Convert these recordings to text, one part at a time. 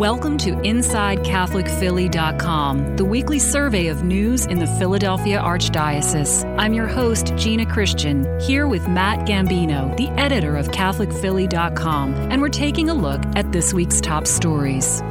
Welcome to InsideCatholicPhilly.com, the weekly survey of news in the Philadelphia Archdiocese. I'm your host, Gina Christian, here with Matt Gambino, the editor of CatholicPhilly.com, and we're taking a look at this week's top stories.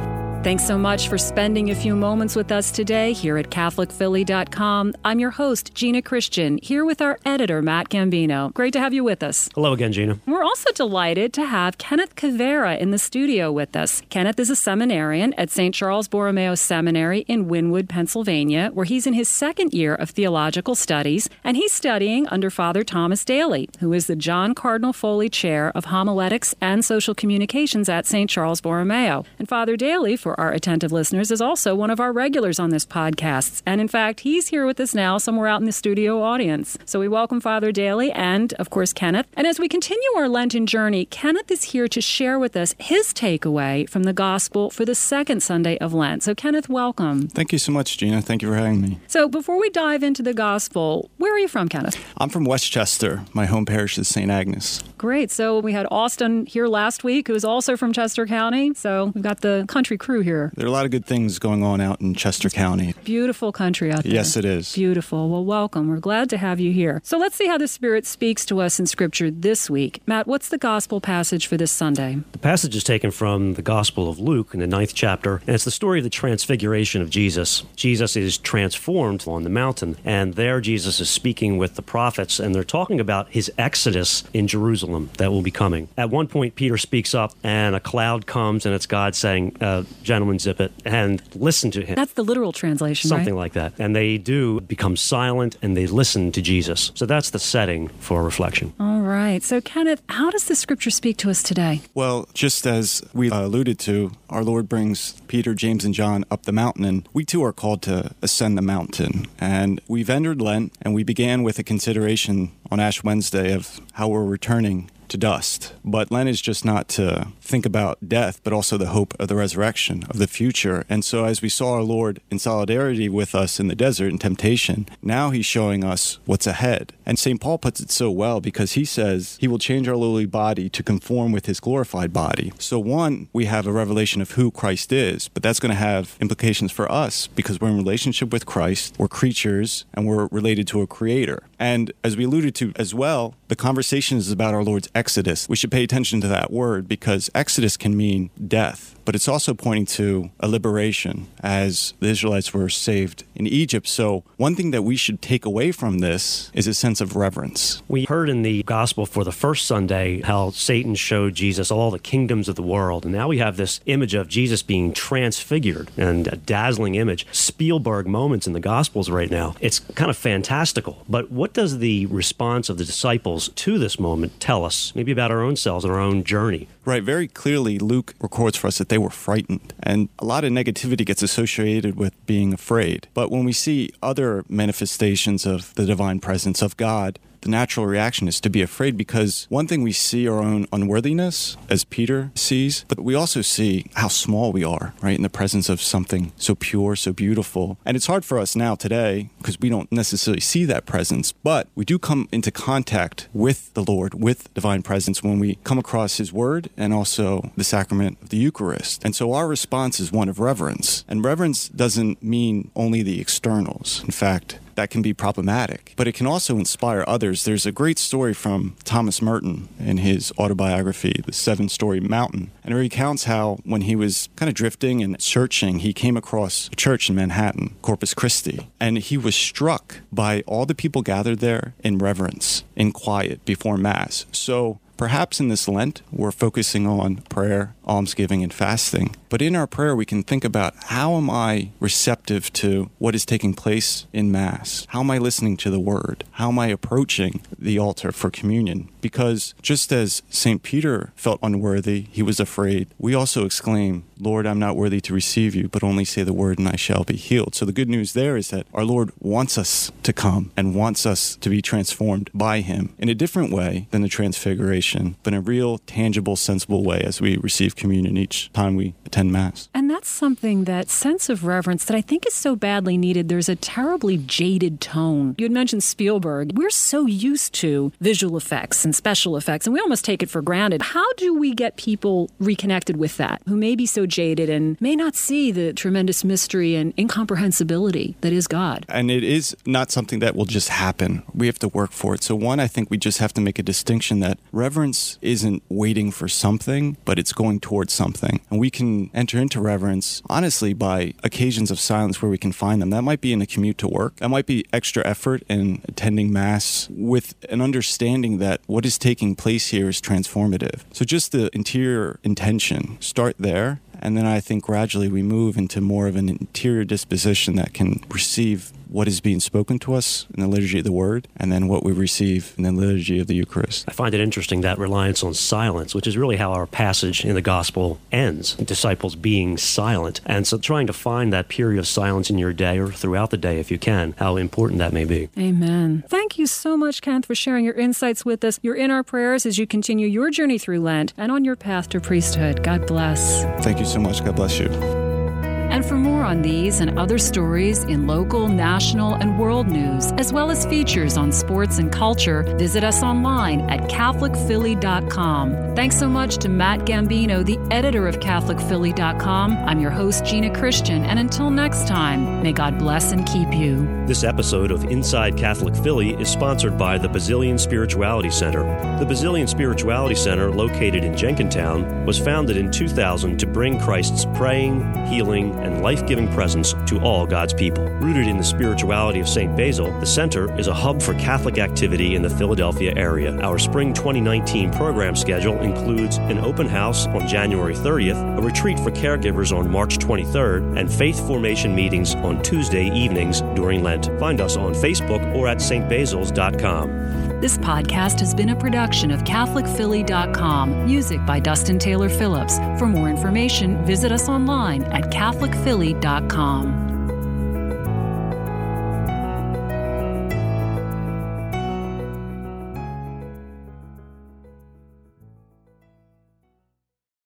Thanks so much for spending a few moments with us today here at CatholicPhilly.com. I'm your host, Gina Christian, here with our editor, Matt Gambino. Great to have you with us. Hello again, Gina. We're also delighted to have Kenneth Cavera in the studio with us. Kenneth is a seminarian at St. Charles Borromeo Seminary in Wynnewood, Pennsylvania, where he's in his second year of theological studies, and he's studying under Father Thomas Daly, who is the John Cardinal Foley Chair of Homiletics and Social Communications at St. Charles Borromeo. And Father Daly, for for our attentive listeners, is also one of our regulars on this podcast. And in fact, he's here with us now, somewhere out in the studio audience. So we welcome Father Daly and, of course, Kenneth. And as we continue our Lenten journey, Kenneth is here to share with us his takeaway from the gospel for the second Sunday of Lent. So, Kenneth, welcome. Thank you so much, Gina. Thank you for having me. So, before we dive into the gospel, where are you from, Kenneth? I'm from West Chester. My home parish is St. Agnes. Great. So, we had Austin here last week, who is also from Chester County. So, we've got the country crew here. There are a lot of good things going on out in Chester County. Beautiful country out there. Yes, it is. Beautiful. Well, welcome. We're glad to have you here. So let's see how the Spirit speaks to us in Scripture this week. Matt, what's the gospel passage for this Sunday? The passage is taken from the Gospel of Luke in the ninth chapter, and it's the story of the transfiguration of Jesus. Jesus is transformed on the mountain, and there Jesus is speaking with the prophets, and they're talking about his exodus in Jerusalem that will be coming. At one point, Peter speaks up, and a cloud comes, and it's God saying, uh, Gentlemen, zip it, and listen to him. That's the literal translation, Something right? like that. And they do become silent and they listen to Jesus. So that's the setting for reflection. All right. So, Kenneth, how does the scripture speak to us today? Well, just as we alluded to, our Lord brings Peter, James, and John up the mountain, and we too are called to ascend the mountain. And we've entered Lent, and we began with a consideration on Ash Wednesday of how we're returning to dust. But Lent is just not to think about death, but also the hope of the resurrection, of the future. And so, as we saw our Lord in solidarity with us in the desert in temptation, now he's showing us what's ahead. And St. Paul puts it so well because he says he will change our lowly body to conform with his glorified body. So, one, we have a revelation of who Christ is, but that's going to have implications for us because we're in relationship with Christ, we're creatures, and we're related to a creator. And as we alluded to as well, the conversation is about our Lord's exodus. We should pay attention to that word because exodus can mean death, but it's also pointing to a liberation as the Israelites were saved in Egypt. So, one thing that we should take away from this is a sense of reverence. We heard in the gospel for the first Sunday how Satan showed Jesus all the kingdoms of the world. And now we have this image of Jesus being transfigured and a dazzling image. Spielberg moments in the gospels right now. It's kind of fantastical. But what does the response of the disciples to this moment tell us? Maybe about our own selves and our own journey. Right, very clearly, Luke records for us that they were frightened. And a lot of negativity gets associated with being afraid. But when we see other manifestations of the divine presence of God, the natural reaction is to be afraid because one thing we see our own unworthiness, as Peter sees, but we also see how small we are, right, in the presence of something so pure, so beautiful. And it's hard for us now today because we don't necessarily see that presence, but we do come into contact with the Lord, with divine presence when we come across His Word and also the sacrament of the Eucharist. And so our response is one of reverence. And reverence doesn't mean only the externals. In fact, that can be problematic, but it can also inspire others. There's a great story from Thomas Merton in his autobiography, The Seven Storey Mountain, and it recounts how when he was kind of drifting and searching, he came across a church in Manhattan, Corpus Christi, and he was struck by all the people gathered there in reverence, in quiet before Mass. So Perhaps in this Lent, we're focusing on prayer, almsgiving, and fasting. But in our prayer, we can think about how am I receptive to what is taking place in Mass? How am I listening to the Word? How am I approaching the altar for communion? Because just as St. Peter felt unworthy, he was afraid, we also exclaim, Lord, I'm not worthy to receive you, but only say the word and I shall be healed. So the good news there is that our Lord wants us to come and wants us to be transformed by him in a different way than the transfiguration but in a real, tangible, sensible way as we receive communion each time we attend Mass. And that's something, that sense of reverence that I think is so badly needed. There's a terribly jaded tone. You had mentioned Spielberg. We're so used to visual effects and special effects, and we almost take it for granted. How do we get people reconnected with that who may be so jaded and may not see the tremendous mystery and incomprehensibility that is God? And it is not something that will just happen. We have to work for it. So, one, I think we just have to make a distinction that reverence isn't waiting for something, but it's going towards something. And we can enter into reverence, honestly, by occasions of silence where we can find them. That might be in a commute to work, that might be extra effort in attending Mass with an understanding that what is taking place here is transformative. So, just the interior intention, start there. And then I think gradually we move into more of an interior disposition that can receive what is being spoken to us in the liturgy of the Word, and then what we receive in the liturgy of the Eucharist. I find it interesting that reliance on silence, which is really how our passage in the Gospel ends disciples being silent. And so trying to find that period of silence in your day or throughout the day, if you can, how important that may be. Amen. Thank you so much, Kenneth, for sharing your insights with us. You're in our prayers as you continue your journey through Lent and on your path to priesthood. God bless. Thank you so much. God bless you. And for more on these and other stories in local, national, and world news, as well as features on sports and culture, visit us online at CatholicPhilly.com. Thanks so much to Matt Gambino, the editor of CatholicPhilly.com. I'm your host, Gina Christian, and until next time, may God bless and keep you. This episode of Inside Catholic Philly is sponsored by the Basilian Spirituality Center. The Basilian Spirituality Center, located in Jenkintown, was founded in 2000 to bring Christ's praying, healing, and life giving presence to all God's people. Rooted in the spirituality of St. Basil, the center is a hub for Catholic activity in the Philadelphia area. Our spring 2019 program schedule includes an open house on January 30th, a retreat for caregivers on March 23rd, and faith formation meetings on Tuesday evenings during Lent. Find us on Facebook or at stbasils.com. This podcast has been a production of CatholicPhilly.com. Music by Dustin Taylor Phillips. For more information, visit us online at CatholicPhilly.com.